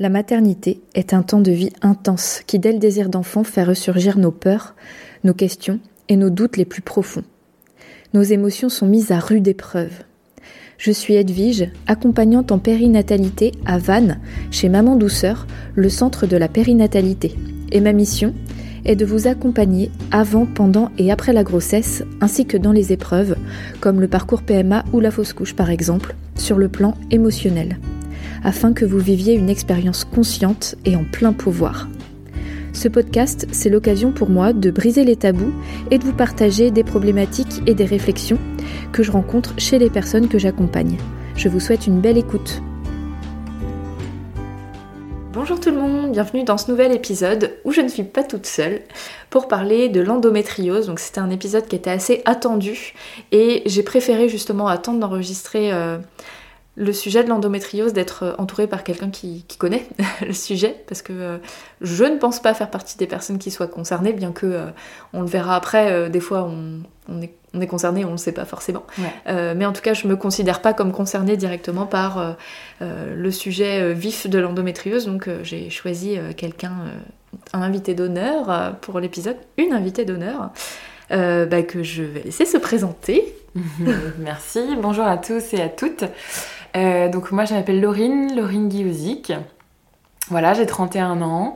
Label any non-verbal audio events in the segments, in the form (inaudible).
La maternité est un temps de vie intense qui, dès le désir d'enfant, fait ressurgir nos peurs, nos questions et nos doutes les plus profonds. Nos émotions sont mises à rude épreuve. Je suis Edwige, accompagnante en périnatalité à Vannes, chez Maman Douceur, le centre de la périnatalité. Et ma mission est de vous accompagner avant, pendant et après la grossesse, ainsi que dans les épreuves, comme le parcours PMA ou la fausse couche par exemple, sur le plan émotionnel afin que vous viviez une expérience consciente et en plein pouvoir. Ce podcast, c'est l'occasion pour moi de briser les tabous et de vous partager des problématiques et des réflexions que je rencontre chez les personnes que j'accompagne. Je vous souhaite une belle écoute. Bonjour tout le monde, bienvenue dans ce nouvel épisode où je ne suis pas toute seule pour parler de l'endométriose. Donc c'était un épisode qui était assez attendu et j'ai préféré justement attendre d'enregistrer euh, le sujet de l'endométriose, d'être euh, entouré par quelqu'un qui, connaît (laughs) le sujet, parce que euh, je ne pense pas faire partie des personnes qui soient concernées, bien que euh, on le verra après, des fois on, est, on, est, concerné, on ne le sait pas forcément. mais en tout cas, je me considère pas comme concernée directement par le sujet vif de l'endométriose, donc j'ai choisi quelqu'un, un invité d'honneur pour l'épisode, une invitée d'honneur. Bah, que je vais laisser se présenter. (laughs) Merci, bonjour à tous et à toutes. Euh, donc moi je m'appelle Laurine, Laurine Guillauzic. Voilà, j'ai 31 ans.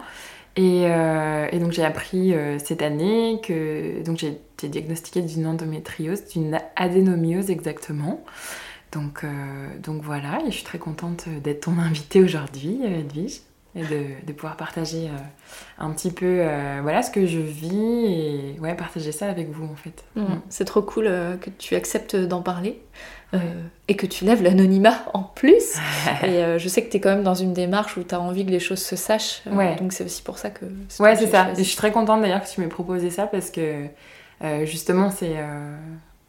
Euh, et, donc j'ai appris euh, cette année que donc j'ai été diagnostiquée d'une endométriose, d'une adénomiose exactement. Donc, donc voilà, et je suis très contente d'être ton invitée aujourd'hui, Edwige, et de, pouvoir partager un petit peu voilà ce que je vis et ouais, partager ça avec vous en fait. Mmh. C'est trop cool que tu acceptes d'en parler. Euh, et que tu lèves l'anonymat en plus. (laughs) et euh, je sais que tu es quand même dans une démarche où tu as envie que les choses se sachent. Euh, donc c'est aussi pour ça que. Ouais, c'est ça. Et je suis très contente d'ailleurs que tu m'aies proposé ça parce que justement, c'est.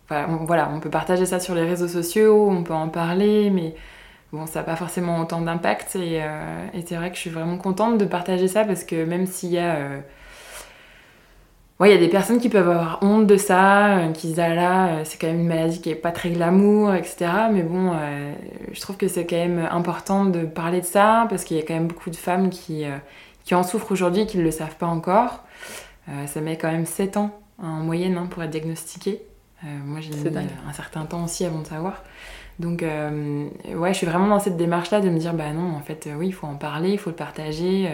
Voilà on, peut partager ça sur les réseaux sociaux, on peut en parler, mais bon, ça n'a pas forcément autant d'impact. Et, et c'est vrai que je suis vraiment contente de partager ça parce que même s'il y a il y a des personnes qui peuvent avoir honte de ça, euh, qui disent ah là, euh, c'est quand même une maladie qui est pas très glamour, etc. Mais bon, euh, je trouve que c'est quand même important de parler de ça parce qu'il y a quand même beaucoup de femmes qui, qui en souffrent aujourd'hui et qui ne le savent pas encore. ça met quand même 7 ans en moyenne hein, pour être diagnostiqué. moi, j'ai mis un certain temps aussi avant de savoir. Donc, ouais, je suis vraiment dans cette démarche-là de me dire bah non, en fait, oui, il faut en parler, il faut le partager.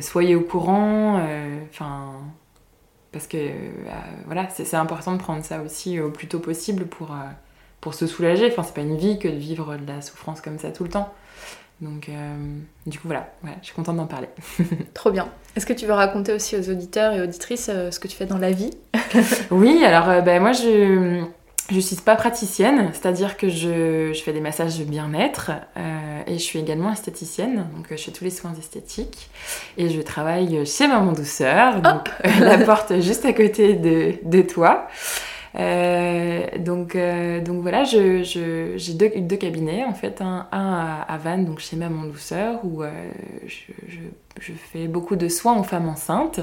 soyez au courant. Enfin parce que euh, voilà, c'est important de prendre ça aussi au plus tôt possible pour, euh, pour se soulager. Enfin, c'est pas une vie que de vivre de la souffrance comme ça tout le temps. Donc, euh, du coup, voilà, je suis contente d'en parler. (laughs) Trop bien. Est-ce que tu veux raconter aussi aux auditeurs et auditrices ce que tu fais dans la vie? Oui, alors ben, moi, je je suis pas praticienne, c'est-à-dire que je, je, fais des massages de bien-être euh, et je suis également esthéticienne, donc euh, je fais tous les soins esthétiques et je travaille chez Maman Douceur, donc euh, la porte juste à côté de, de toi. donc, donc voilà, j'ai je, deux, deux, cabinets en fait, un, un à, Vannes, donc chez Maman Douceur, où je, je, fais beaucoup de soins aux femmes enceintes,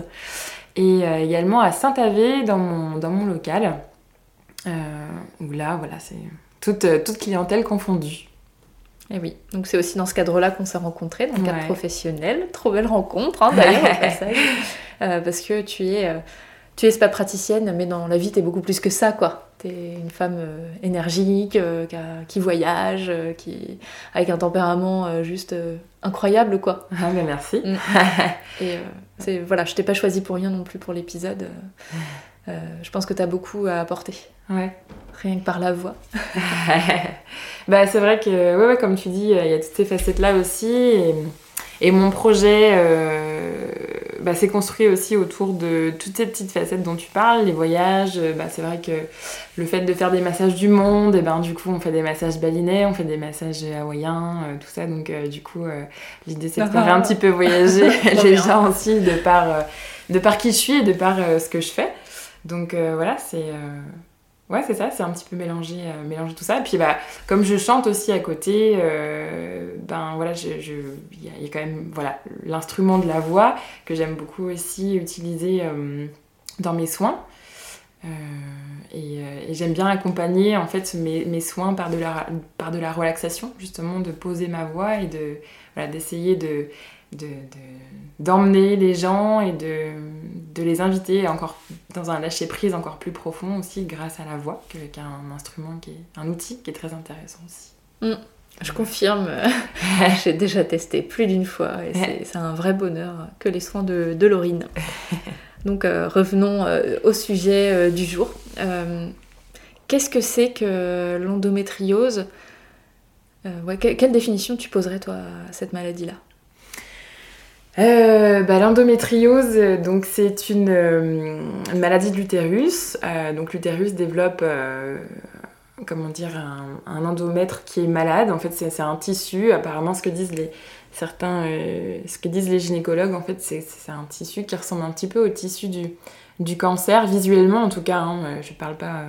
et également à Saint-Avé dans mon, dans mon local. Euh, où là, voilà, c'est toute, euh, toute clientèle confondue. Et eh oui, donc c'est aussi dans ce cadre-là qu'on s'est rencontrés, dans le cadre professionnel. Trop belle rencontre, hein, d'ailleurs. (laughs) Euh, parce que tu es, tu es pas praticienne, mais dans la vie, tu es beaucoup plus que ça, quoi. Tu es une femme énergique, qui, voyage, qui, avec un tempérament juste incroyable, quoi. Ah, ben merci. Mm. (laughs) Et c'est, voilà, je t'ai pas choisi pour rien non plus pour l'épisode. Je pense que tu as beaucoup à apporter. Ouais. Rien que par la voix. (laughs) bah, c'est vrai que, ouais, comme tu dis, il y a toutes ces facettes-là aussi. Et, mon projet euh, bah, s'est construit aussi autour de toutes ces petites facettes dont tu parles, les voyages. Bah, c'est vrai que le fait de faire des massages du monde, et ben, du coup, on fait des massages balinais, on fait des massages hawaïens, euh, tout ça. Donc, euh, du coup, l'idée, c'est de faire un petit peu voyager (laughs) (laughs) les gens aussi de par, de par qui je suis et de par ce que je fais. Donc, voilà, c'est Ouais, c'est ça, c'est un petit peu mélanger, euh, tout ça. Et puis, bah, comme je chante aussi à côté, euh, ben voilà, il y, a quand même voilà, l'instrument de la voix que j'aime beaucoup aussi utiliser euh, dans mes soins. et, j'aime bien accompagner en fait mes, mes, soins par de, la, par de la relaxation, justement, de poser ma voix et de, d'essayer de, d'emmener les gens et de, de les inviter encore dans un lâcher prise encore plus profond aussi grâce à la voix, qui est un instrument, qui est un outil qui est très intéressant aussi. Mm. Je confirme, (laughs) j'ai déjà testé plus d'une fois et c'est un vrai bonheur que les soins de, de Laurine. (laughs) Donc euh, revenons euh, au sujet euh, du jour. Qu'est-ce que c'est que l'endométriose? Quelle définition tu poserais toi à cette maladie-là bah, L'endométriose, donc c'est une, maladie de l'utérus. donc l'utérus développe comment dire, un, endomètre qui est malade. En fait, c'est un tissu. Apparemment, ce que disent les certains, euh, gynécologues, en fait, c'est un tissu qui ressemble un petit peu au tissu du, cancer, visuellement en tout cas. Hein, euh, je parle pas euh,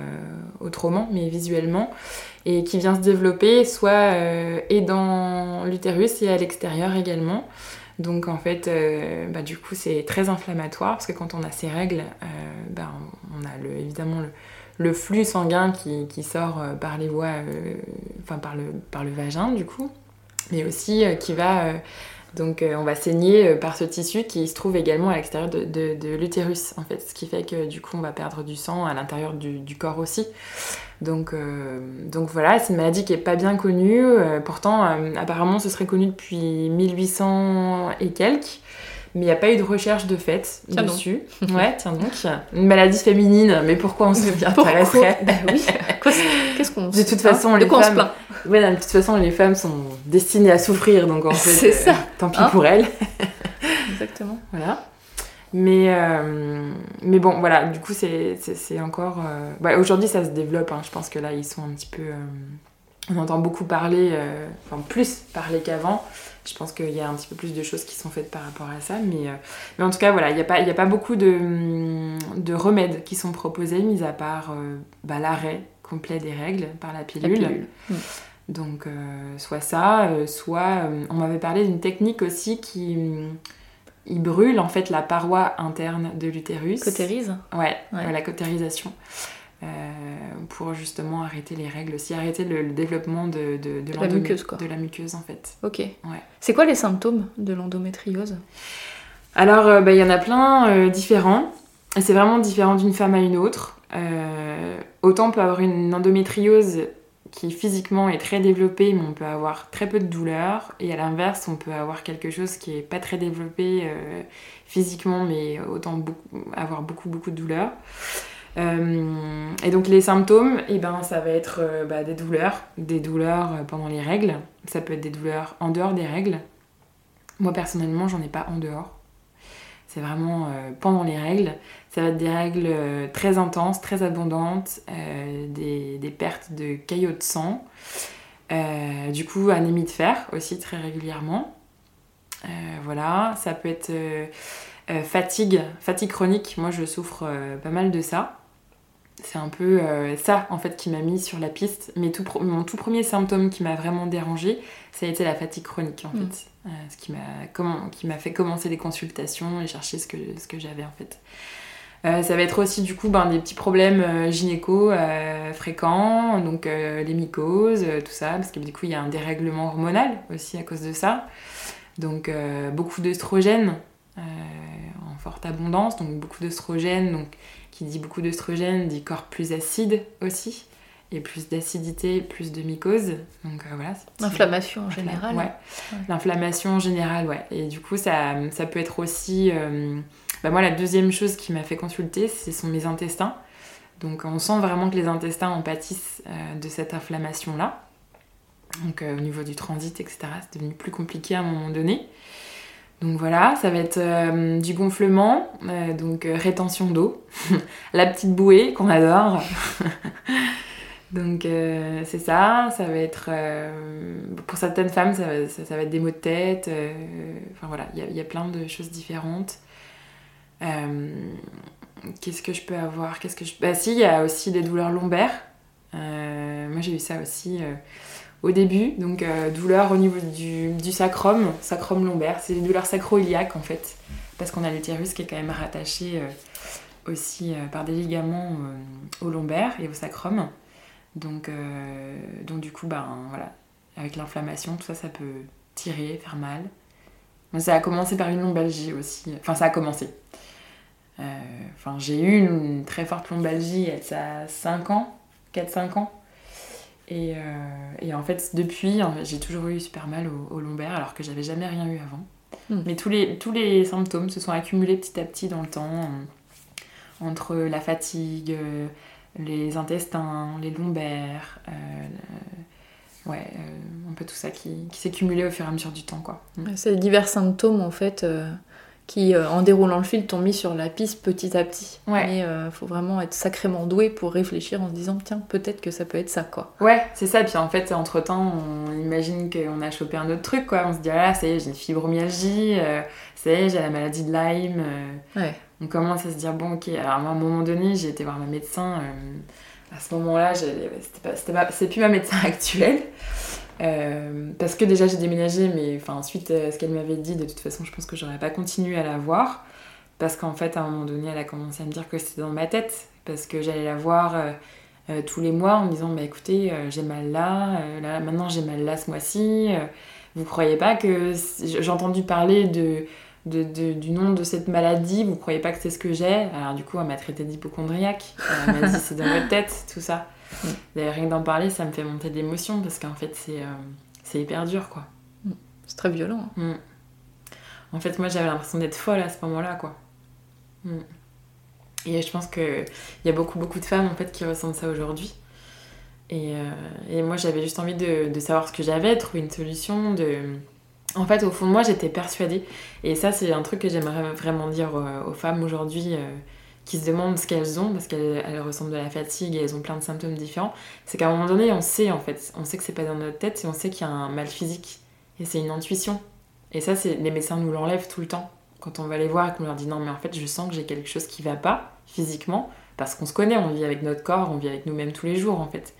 autrement, mais visuellement, et qui vient se développer soit et dans l'utérus et à l'extérieur également. Donc en fait, bah, du coup, c'est très inflammatoire parce que quand on a ces règles, bah, on a évidemment le, flux sanguin qui, sort euh, par les voies, euh, enfin par le, vagin du coup, mais aussi euh, qui va donc on va saigner par ce tissu qui se trouve également à l'extérieur de, l'utérus en fait, ce qui fait que du coup on va perdre du sang à l'intérieur du, corps aussi. Donc, donc voilà, c'est une maladie qui est pas bien connue. pourtant apparemment ce serait connu depuis 1800 et quelques mais il n'y a pas eu de recherche de fait dessus. (laughs) Ouais, tiens donc. Une maladie féminine, mais pourquoi on se intéresserait bah oui. (laughs) Qu'est-ce qu'on De toute façon, les femmes. Ouais, de toute façon, les femmes sont destinées à souffrir, donc en (laughs) fait, c'est ça. Euh, tant pis hein pour elles. (laughs) Exactement. Voilà. Mais, euh, mais bon, voilà, du coup, c'est encore. Euh... Bah, Aujourd'hui, ça se développe. Hein. Je pense que là, ils sont un petit peu. Euh, on entend beaucoup parler, enfin, plus parler qu'avant je pense qu'il y a un petit peu plus de choses qui sont faites par rapport à ça. Mais, mais en tout cas, voilà, il n'y a, pas, a pas beaucoup de, de, remèdes qui sont proposés, mis à part bah, l'arrêt complet des règles par la pilule. Mm. Donc, euh, soit ça, soit on m'avait parlé d'une technique aussi qui il brûle en fait la paroi interne de l'utérus. Cautérise ouais, ouais, la cautérisation. Euh, pour justement arrêter les règles aussi, arrêter le, développement de, de, la muqueuse, de la muqueuse en fait. Ok. Ouais. C'est quoi les symptômes de l'endométriose? Alors, euh, bah, il y en a plein euh, différents. C'est vraiment différent d'une femme à une autre. autant on peut avoir une endométriose qui physiquement est très développée, mais on peut avoir très peu de douleur. Et à l'inverse, on peut avoir quelque chose qui est pas très développé physiquement, mais autant avoir beaucoup, beaucoup de douleur. Euh, et donc les symptômes, eh ben, ça va être euh, bah, des douleurs, des douleurs euh, pendant les règles. Ça peut être des douleurs en dehors des règles. Moi personnellement, j'en ai pas en dehors. C'est vraiment pendant les règles. Ça va être des règles très intenses, très abondantes, des, des, pertes de caillots de sang. du coup, anémie de fer aussi très régulièrement. voilà, ça peut être fatigue, fatigue chronique. Moi, je souffre pas mal de ça c'est un peu euh, ça en fait qui m'a mis sur la piste. Mais tout mon tout premier symptôme qui m'a vraiment dérangé, ça a été la fatigue chronique en mm. fait. Euh, ce qui m'a qui m'a fait commencer les consultations et chercher ce que, ce que j'avais en fait. Euh, ça va être aussi du coup ben, des petits problèmes gynéco fréquents, donc les mycoses, tout ça, parce que du coup il y a un dérèglement hormonal aussi à cause de ça. Donc beaucoup d'œstrogènes en forte abondance, donc beaucoup d'œstrogènes, donc qui dit beaucoup d'œstrogène dit corps plus acide aussi et plus d'acidité, plus de mycose. Donc euh, voilà. L'inflammation en général. Ouais. L'inflammation en général, ouais. Et du coup, ça, ça peut être aussi. Euh, bah, moi, la deuxième chose qui m'a fait consulter, ce sont mes intestins. Donc on sent vraiment que les intestins en pâtissent euh, de cette inflammation-là. Donc au niveau du transit, etc., c'est devenu plus compliqué à un moment donné. Donc voilà, ça va être euh, du gonflement, euh, donc euh, rétention d'eau, (laughs) la petite bouée qu'on adore. (laughs) donc c'est ça, ça va être... pour certaines femmes, ça va, être des maux de tête. enfin voilà, il y, a plein de choses différentes. Qu'est-ce que je peux avoir Qu'est-ce que je... Bah si, il y a aussi des douleurs lombaires. moi j'ai eu ça aussi au début, donc euh, douleur au niveau du, sacrum, sacrum lombaire, c'est des douleurs sacro-iliaques en fait, parce qu'on a l'utérus qui est quand même rattaché euh, aussi euh, par des ligaments au lombaire et au sacrum. Donc, donc du coup, ben, voilà, avec l'inflammation, tout ça, ça peut, tirer, faire mal. ça a commencé par une lombalgie aussi. Enfin, ça a commencé. Euh, enfin, j'ai eu une très forte lombalgie, a 5 ans, 4-5 ans. Et, et, en fait, depuis, j'ai toujours eu super mal au, lombaire, alors que j'avais jamais rien eu avant. Hmm. Mais tous les, tous les symptômes se sont accumulés petit à petit dans le temps, entre la fatigue, les intestins, les lombaires, ouais, euh, un peu tout ça qui, qui s'est cumulé au fur et à mesure du temps. quoi. Mm. C'est divers symptômes en fait euh, qui, euh, en déroulant le fil, t'ont mis sur la piste petit à petit. Ouais. Mais il faut vraiment être sacrément doué pour réfléchir en se disant tiens, peut-être que ça peut être ça quoi. Ouais, c'est ça. Puis en fait, entre temps, on imagine qu'on a chopé un autre truc quoi. On se dit ah là, c'est j'ai une fibromyalgie, c'est j'ai la maladie de Lyme. ouais. On commence à se dire bon, ok. Alors à un moment donné, j'ai été voir ma médecin à ce moment-là, c'est plus ma médecin (laughs) actuelle. Euh, parce que déjà j'ai déménagé, mais enfin, suite ce qu'elle m'avait dit, de toute façon, je pense que j'aurais pas continué à la voir. Parce qu'en fait, à un moment donné, elle a commencé à me dire que c'était dans ma tête. Parce que j'allais la voir euh, euh, tous les mois en me disant Bah écoutez, j'ai mal là, là maintenant j'ai mal là ce mois-ci. vous croyez pas que. J'ai entendu parler de du nom de cette maladie, vous croyez pas que c'est ce que j'ai? Alors du coup, elle m'a traité d'hypochondriaque. Elle m'a dit c'est dans votre tête, tout ça. Mm. D'ailleurs, rien d'en parler, ça me fait monter d'émotion parce qu'en fait, c'est euh, hyper dur, quoi. Mm. C'est très violent. Hein. Mm. En fait, moi, j'avais l'impression d'être folle à ce moment-là, quoi. Et je pense qu'il y a beaucoup, beaucoup de femmes, en fait, qui ressentent ça aujourd'hui. Et, euh, et, moi, j'avais juste envie de, de savoir ce que j'avais, trouver une solution, de en fait, au fond de moi, j'étais persuadée, et ça, c'est un truc que j'aimerais vraiment dire euh, aux femmes aujourd'hui euh, qui se demandent ce qu'elles ont, parce qu'elles ressentent de la fatigue et elles ont plein de symptômes différents, c'est qu'à un moment donné, on sait en fait, on sait que c'est pas dans notre tête, et on sait qu'il y a un mal physique, et c'est une intuition. Et ça, les médecins nous l'enlèvent tout le temps. Quand on va les voir et qu'on leur dit non, mais en fait, je sens que j'ai quelque chose qui va pas physiquement, parce qu'on se connaît, on vit avec notre corps, on vit avec nous-mêmes tous les jours en fait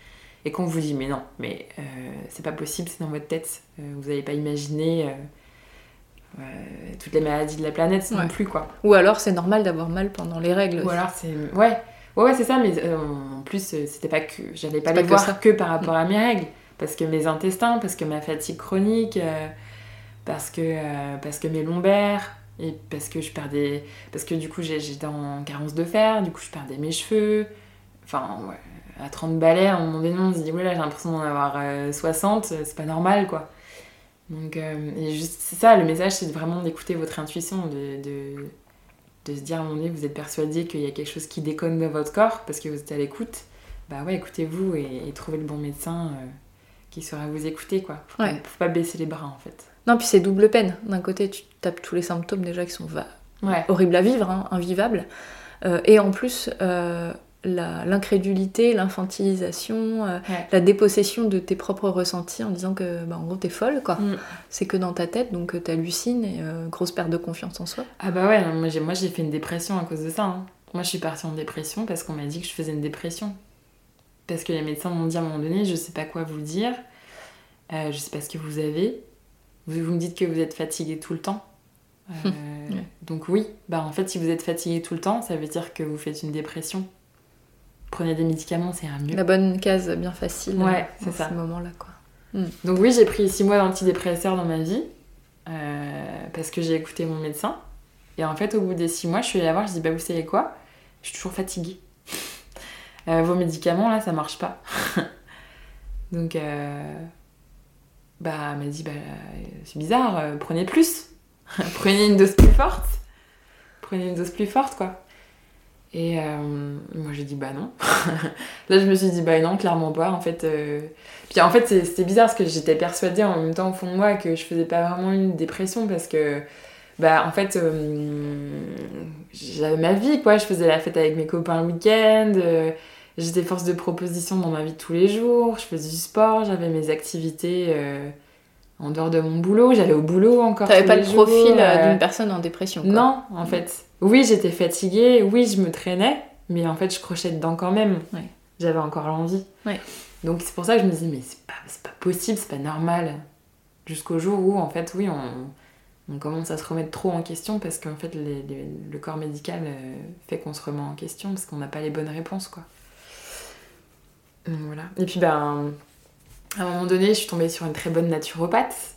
et qu'on vous dit mais non, mais euh, c'est pas possible, c'est dans votre tête, euh, vous n'avez pas imaginé euh, toutes les maladies de la planète non plus quoi. Ou alors c'est normal d'avoir mal pendant les règles. Ou alors c'est ouais. Ouais, c'est ça, mais en plus, c'était pas que. J'allais pas les voir que, par rapport à mes règles. Parce que mes intestins, parce que ma fatigue chronique, parce, que, parce que mes lombaires, et parce que je perdais. Parce que du coup, j'étais en carence de fer, du coup, je perdais mes cheveux. Enfin, ouais à 30 balais, à un moment donné, on se dit, là, j'ai l'impression d'en avoir 60, euh, c'est pas normal, quoi. Donc, euh, juste, c'est ça, le message, c'est vraiment d'écouter votre intuition, de, de, de, se dire, à un moment donné, vous êtes persuadé qu'il y a quelque chose qui déconne dans votre corps parce que vous êtes à l'écoute. Bah ouais, écoutez-vous et, trouvez le bon médecin euh, qui saura vous écouter, quoi. Faut, ouais. faut pas baisser les bras, en fait. Non, puis c'est double peine. D'un côté, tu tapes tous les symptômes déjà qui sont horribles à vivre, hein, invivables. et en plus, l'incrédulité, l'infantilisation, euh, la dépossession de tes propres ressentis en disant que, bah, en gros, t'es folle, quoi. Mm. C'est que dans ta tête, donc euh, t'hallucines et euh, grosse perte de confiance en soi. Ah bah ouais, moi j'ai fait une dépression à cause de ça. Hein. Moi je suis partie en dépression parce qu'on m'a dit que je faisais une dépression. Parce que les médecins m'ont dit à un moment donné, je sais pas quoi vous dire, je sais pas ce que vous avez. Vous, vous me dites que vous êtes fatigué tout le temps. (laughs) Donc oui, bah en fait si vous êtes fatigué tout le temps, ça veut dire que vous faites une dépression prenez des médicaments, c'est un mieux. La bonne case bien facile ouais, c'est ça. ce moment-là. Quoi. Hmm. Donc oui, j'ai pris six mois d'antidépresseurs dans ma vie euh, parce que j'ai écouté mon médecin. Et en fait, au bout des six mois, je suis allée la voir, je dis bah vous savez quoi? Je suis toujours fatiguée. (laughs) Euh, vos médicaments là, ça marche pas. (laughs) Donc euh, bah elle m'a dit bah c'est bizarre, prenez plus, (laughs) prenez une dose plus forte, prenez une dose plus forte quoi. Et euh, moi j'ai dit bah non. (laughs) Là je me suis dit bah non, clairement pas en fait. Euh. Puis en fait c'était bizarre parce que j'étais persuadée en même temps au fond de moi que je faisais pas vraiment une dépression parce que bah en fait euh, j'avais ma vie quoi. Je faisais la fête avec mes copains le week-end. J'étais force de proposition dans ma vie de tous les jours. Je faisais du sport, j'avais mes activités en dehors de mon boulot. J'allais au boulot encore. T'avais pas le profil d'une personne en dépression quoi. Non en fait oui, j'étais fatiguée, oui, je me traînais, mais en fait, je crochais dedans quand même. J'avais encore l'envie. Donc c'est pour ça que je me dis, mais c'est pas, pas possible, c'est pas normal. Jusqu'au jour où, en fait, oui, on, commence à se remettre trop en question parce qu'en fait, le corps médical euh, fait qu'on se remet en question parce qu'on n'a pas les bonnes réponses, quoi. voilà. Et puis, ben, à un moment donné, je suis tombée sur une très bonne naturopathe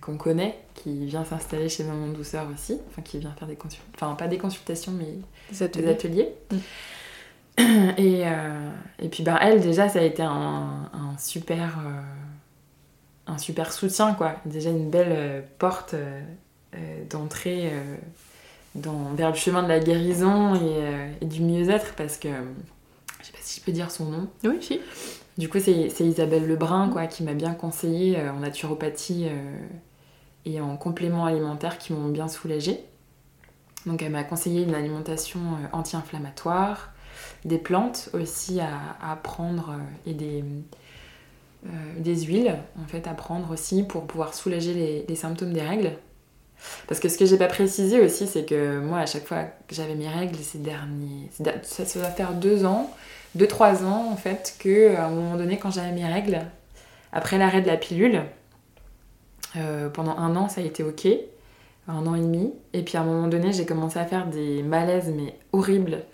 qu'on connaît, qui vient s'installer chez Maman Douceur aussi, enfin qui vient faire des consultations, enfin pas des consultations, mais des ateliers. Mm. Et, et, puis bah, elle, déjà, ça a été un, un super, un super soutien, quoi. Déjà une belle porte d'entrée dans, vers le chemin de la guérison et, et du mieux-être, parce que je sais pas si je peux dire son nom. Oui, si. Du coup, c'est Isabelle Lebrun qui m'a bien conseillé euh, en naturopathie euh, et en compléments alimentaires qui m'ont bien soulagée. Donc, elle m'a conseillé une alimentation euh, anti-inflammatoire, des plantes aussi à, prendre et des, huiles en fait à prendre aussi pour pouvoir soulager les, symptômes des règles. Parce que ce que j'ai pas précisé aussi, c'est que moi, à chaque fois que j'avais mes règles ces derniers. Ça, ça faire deux ans 2-3 ans en fait que à un moment donné quand j'avais mes règles, après l'arrêt de la pilule, euh, pendant un an ça a été ok, un an et demi, et puis à un moment donné j'ai commencé à faire des malaises mais horribles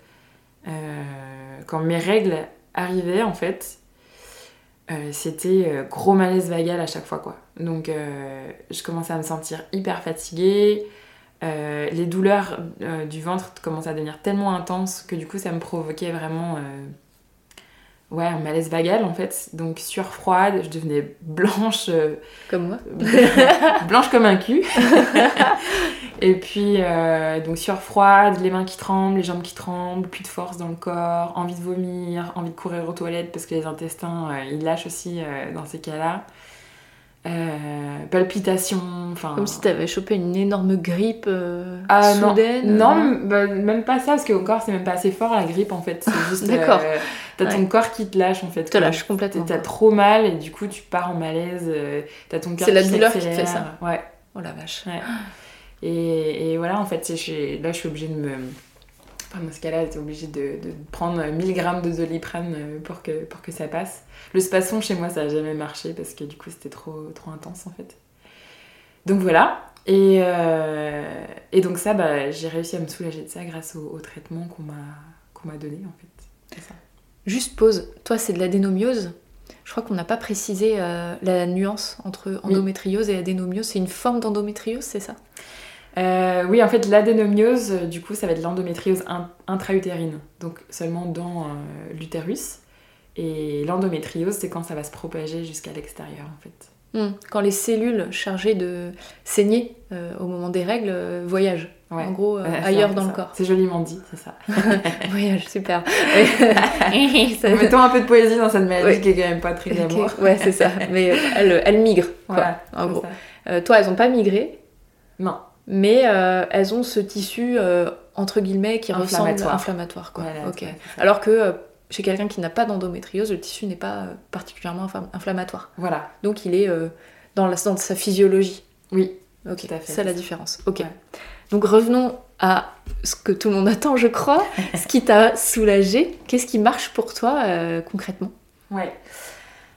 euh, quand mes règles arrivaient en fait. Euh, c'était gros malaise vagal à chaque fois quoi. Donc je commençais à me sentir hyper fatiguée, les douleurs du ventre commençaient à devenir tellement intenses que du coup ça me provoquait vraiment ouais, un malaise vagal en fait. Donc sur froide, je devenais blanche. Euh, comme moi (laughs) Blanche comme un cul. (laughs) et puis, euh, donc sur froide, les mains qui tremblent, les jambes qui tremblent, plus de force dans le corps, envie de vomir, envie de courir aux toilettes parce que les intestins, euh, ils lâchent aussi dans ces cas-là. Euh, palpitations, enfin... Comme si t'avais chopé une énorme grippe euh, ah, soudaine Non, non bah, même pas ça, parce que corps c'est même pas assez fort la grippe en fait. C'est juste... (laughs) D'accord. Euh, t'as ton corps qui te lâche en fait. Te lâche complètement. T'as trop mal et du coup tu pars en malaise, t'as ton cœur C'est la douleur qui te fait ça. Ouais. Oh la vache. Ouais. Et, et, voilà, en fait, là je suis obligée de me Enfin, dans ce cas-là, t'es obligé de, de, prendre 1000 grammes de zoliprane euh, pour que, pour que ça passe. Le spasson, chez moi, ça n'a jamais marché parce que du coup, c'était trop, trop intense en fait. Donc voilà. Et, euh, et donc ça, bah, j'ai réussi à me soulager de ça grâce au, traitement qu'on m'a qu'on m'a donné en fait. Ça. Juste pause. Toi, c'est de l'adénomiose je crois qu'on n'a pas précisé euh, la nuance entre endométriose et adénomiose. C'est une forme d'endométriose, c'est ça? Euh, oui, en fait, l'adénomiose, euh, du coup, ça va être l'endométriose intra-utérine, donc seulement dans euh, l'utérus. Et l'endométriose, c'est quand ça va se propager jusqu'à l'extérieur, en fait. Hmm. Quand les cellules chargées de saigner au moment des règles voyagent. En gros, (laughs) ailleurs dans le corps. C'est joliment dit, c'est ça. (laughs) Voyage, super. (laughs) Mettons un peu de poésie dans cette maladie qui est quand même pas très glamour. Ouais, c'est ça. Mais elles, elle migrent, quoi, en gros. toi, elles ont pas migré? Non mais euh, elles ont ce tissu euh, entre guillemets qui ressemble inflammatoire quoi. Alors que euh, chez quelqu'un qui n'a pas d'endométriose, le tissu n'est pas particulièrement inflammatoire. Voilà. Donc il est dans, la, dans sa physiologie. Oui. Ok. C'est la différence. Ok. Donc revenons à ce que tout le monde (laughs) attend, je crois. ce qui t'a soulagé. Qu'est-ce qui marche pour toi concrètement? Ouais.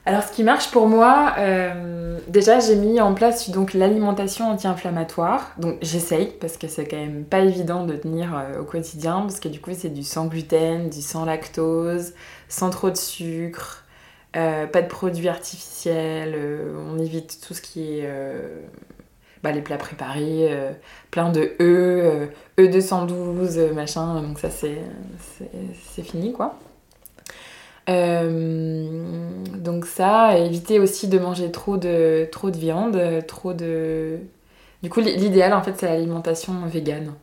Alors, ce qui marche pour moi, euh, déjà, j'ai mis en place donc l'alimentation anti-inflammatoire. Donc, j'essaye parce que c'est quand même pas évident de tenir euh, au quotidien parce que du coup, c'est du sans gluten, du sans lactose, sans trop de sucre, euh, pas de produits artificiels. on évite tout ce qui est bah, les plats préparés, plein de E, E212, machin. Donc, ça, c'est fini quoi. Euh, donc ça, éviter aussi de manger trop de, trop de viande, trop de... Du coup, l'idéal, en fait, c'est l'alimentation végane.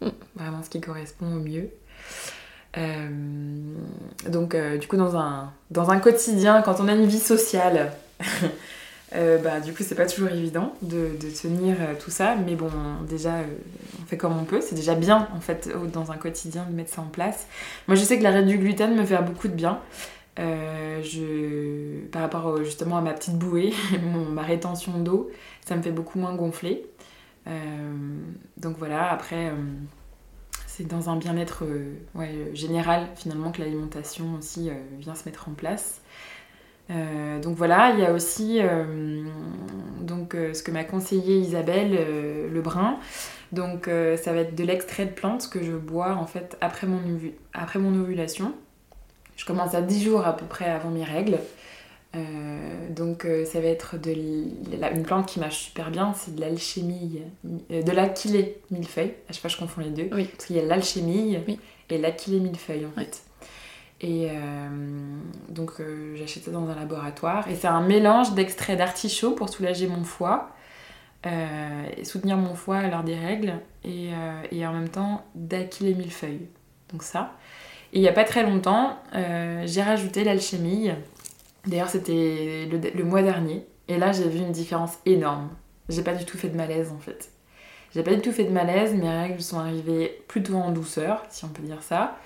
Mm. Vraiment ce qui correspond au mieux. Euh, donc, euh, du coup, dans un, dans un quotidien, quand on a une vie sociale, (laughs) Euh, bah, du coup, c'est pas toujours évident de, tenir euh, tout ça, mais bon, déjà, euh, on fait comme on peut. C'est déjà bien, en fait, dans un quotidien, de mettre ça en place. Moi, je sais que l'arrêt du gluten me fait beaucoup de bien. je... Par rapport justement à ma petite bouée, (laughs) ma rétention d'eau, ça me fait beaucoup moins gonfler. donc voilà, après, c'est dans un bien-être général, finalement, que l'alimentation aussi vient se mettre en place. Euh, donc voilà, il y a aussi euh, donc, euh, ce que m'a conseillé Isabelle Lebrun. Donc ça va être de l'extrait de plante que je bois en fait après mon, après mon ovulation. Je commence à 10 jours à peu près avant mes règles. donc ça va être de une plante qui marche super bien, c'est de l'alchimie, de l'aquilée millefeuille. À chaque fois je confonds les deux. Parce qu'il y a l'alchimie et l'aquilée millefeuille en fait. Et donc j'achète ça dans un laboratoire. Et c'est un mélange d'extrait d'artichaut pour soulager mon foie, et soutenir mon foie à l'heure des règles, et, et en même temps d'aquilée millefeuille. Donc ça. Et il n'y a pas très longtemps, euh, j'ai rajouté l'alchimie. D'ailleurs, c'était le, mois dernier. Et là, j'ai vu une différence énorme. J'ai pas du tout fait de malaise en fait. J'ai pas du tout fait de malaise. Mes règles sont arrivées plutôt en douceur, si on peut dire ça.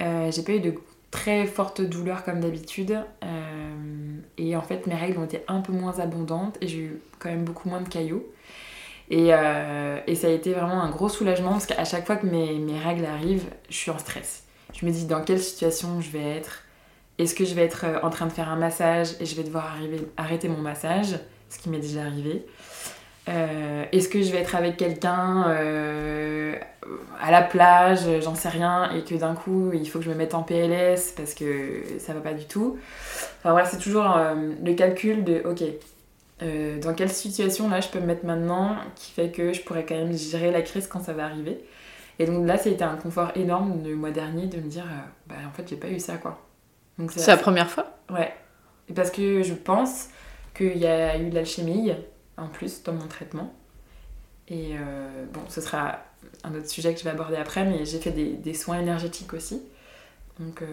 Euh, j'ai pas eu de très fortes douleurs comme d'habitude. Euh, et en fait, mes règles ont été un peu moins abondantes et j'ai eu quand même beaucoup moins de caillots. Et, et, ça a été vraiment un gros soulagement parce qu'à chaque fois que mes, règles arrivent, je suis en stress je me dis dans quelle situation je vais être? Est-ce que je vais être euh, en train de faire un massage et je vais devoir arrêter mon massage, ce qui m'est déjà arrivé. Euh, est-ce que je vais être avec quelqu'un euh, à la plage, j'en sais rien, et que d'un coup il faut que je me mette en PLS parce que ça va pas du tout. Enfin voilà, c'est toujours le calcul de ok, dans quelle situation là je peux me mettre maintenant qui fait que je pourrais quand même gérer la crise quand ça va arriver. Et donc là, ça a été un confort énorme le mois dernier de me dire, euh, bah en fait, j'ai pas eu ça quoi. C'est la première fois? Ouais. Parce que je pense qu'il y a eu de l'alchimie en plus dans mon traitement. Et euh, bon, ce sera un autre sujet que je vais aborder après, mais j'ai fait des, des, soins énergétiques aussi. Donc, euh,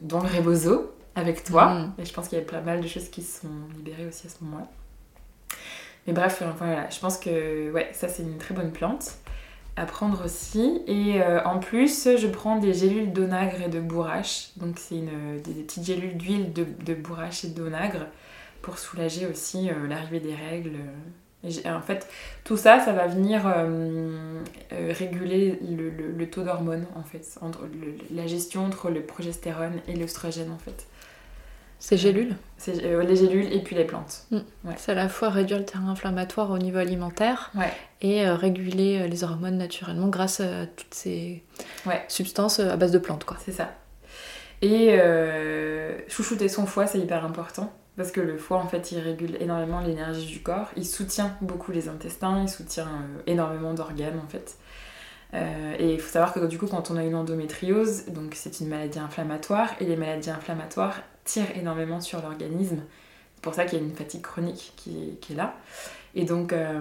dans le rebozo avec toi. Mm. Et je pense qu'il y a pas mal de choses qui se sont libérées aussi à ce moment-là. Mais bref, voilà, je pense que ouais, ça c'est une très bonne plante à prendre aussi. Et euh, en plus, je prends des gélules d'onagre et de bourrache. Donc, c'est des, petites gélules d'huile de, de, bourrache et d'onagre pour soulager aussi euh, l'arrivée des règles. Et en fait, tout ça, ça va venir euh, réguler le, le, taux d'hormones, en fait, entre la gestion entre le progestérone et l'œstrogène, en fait. Ces gélules? Euh, Les gélules et puis les plantes. Mm. C'est à la fois réduire le terrain inflammatoire au niveau alimentaire et euh, réguler euh, les hormones naturellement grâce à toutes ces substances à base de plantes. C'est ça. Et chouchouter son foie, c'est hyper important. Parce que le foie, en fait, il régule énormément l'énergie du corps. Il soutient beaucoup les intestins, il soutient énormément d'organes, en fait. et il faut savoir que du coup, quand on a une endométriose, donc c'est une maladie inflammatoire, et les maladies inflammatoires, tire énormément sur l'organisme. C'est pour ça qu'il y a une fatigue chronique qui, est là. Et donc, euh,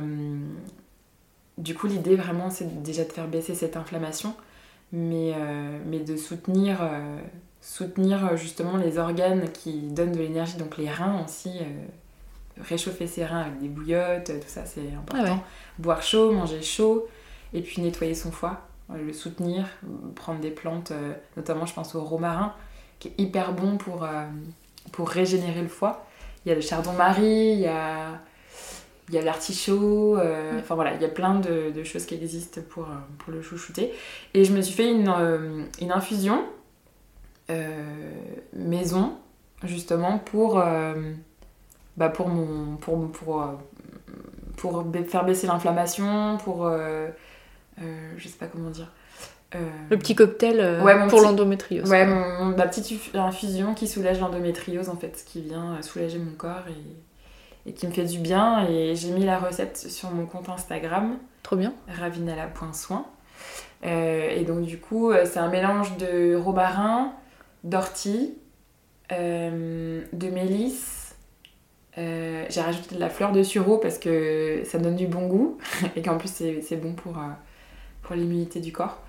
du coup, l'idée vraiment, c'est déjà de faire baisser cette inflammation, mais, euh, mais de soutenir, euh, soutenir justement les organes qui donnent de l'énergie, donc les reins aussi. réchauffer ses reins avec des bouillottes, tout ça c'est important. Ah Boire chaud, manger chaud, et puis nettoyer son foie, le soutenir, prendre des plantes, notamment je pense au romarin, qui est hyper bon pour, euh, pour régénérer le foie. Il y a le chardon-marie, il y a, il y a l'artichaut, euh, enfin voilà, il y a plein de, de, choses qui existent pour, euh, pour le chouchouter. Et je me suis fait une, une infusion maison, justement, pour, bah pour, mon, pour, pour, pour faire baisser l'inflammation, pour... je sais pas comment dire euh, le petit cocktail euh, pour l'endométriose. Ouais, ma petite infusion qui soulage l'endométriose en fait, qui vient euh, soulager mon corps et, et qui me fait du bien. Et j'ai mis la recette sur mon compte Instagram. Trop bien. ravinala.soin. et donc du coup, c'est un mélange de romarin, d'ortie, de mélisse. j'ai rajouté de la fleur de sureau parce que ça donne du bon goût (laughs) et qu'en plus c'est bon pour, pour l'immunité du corps.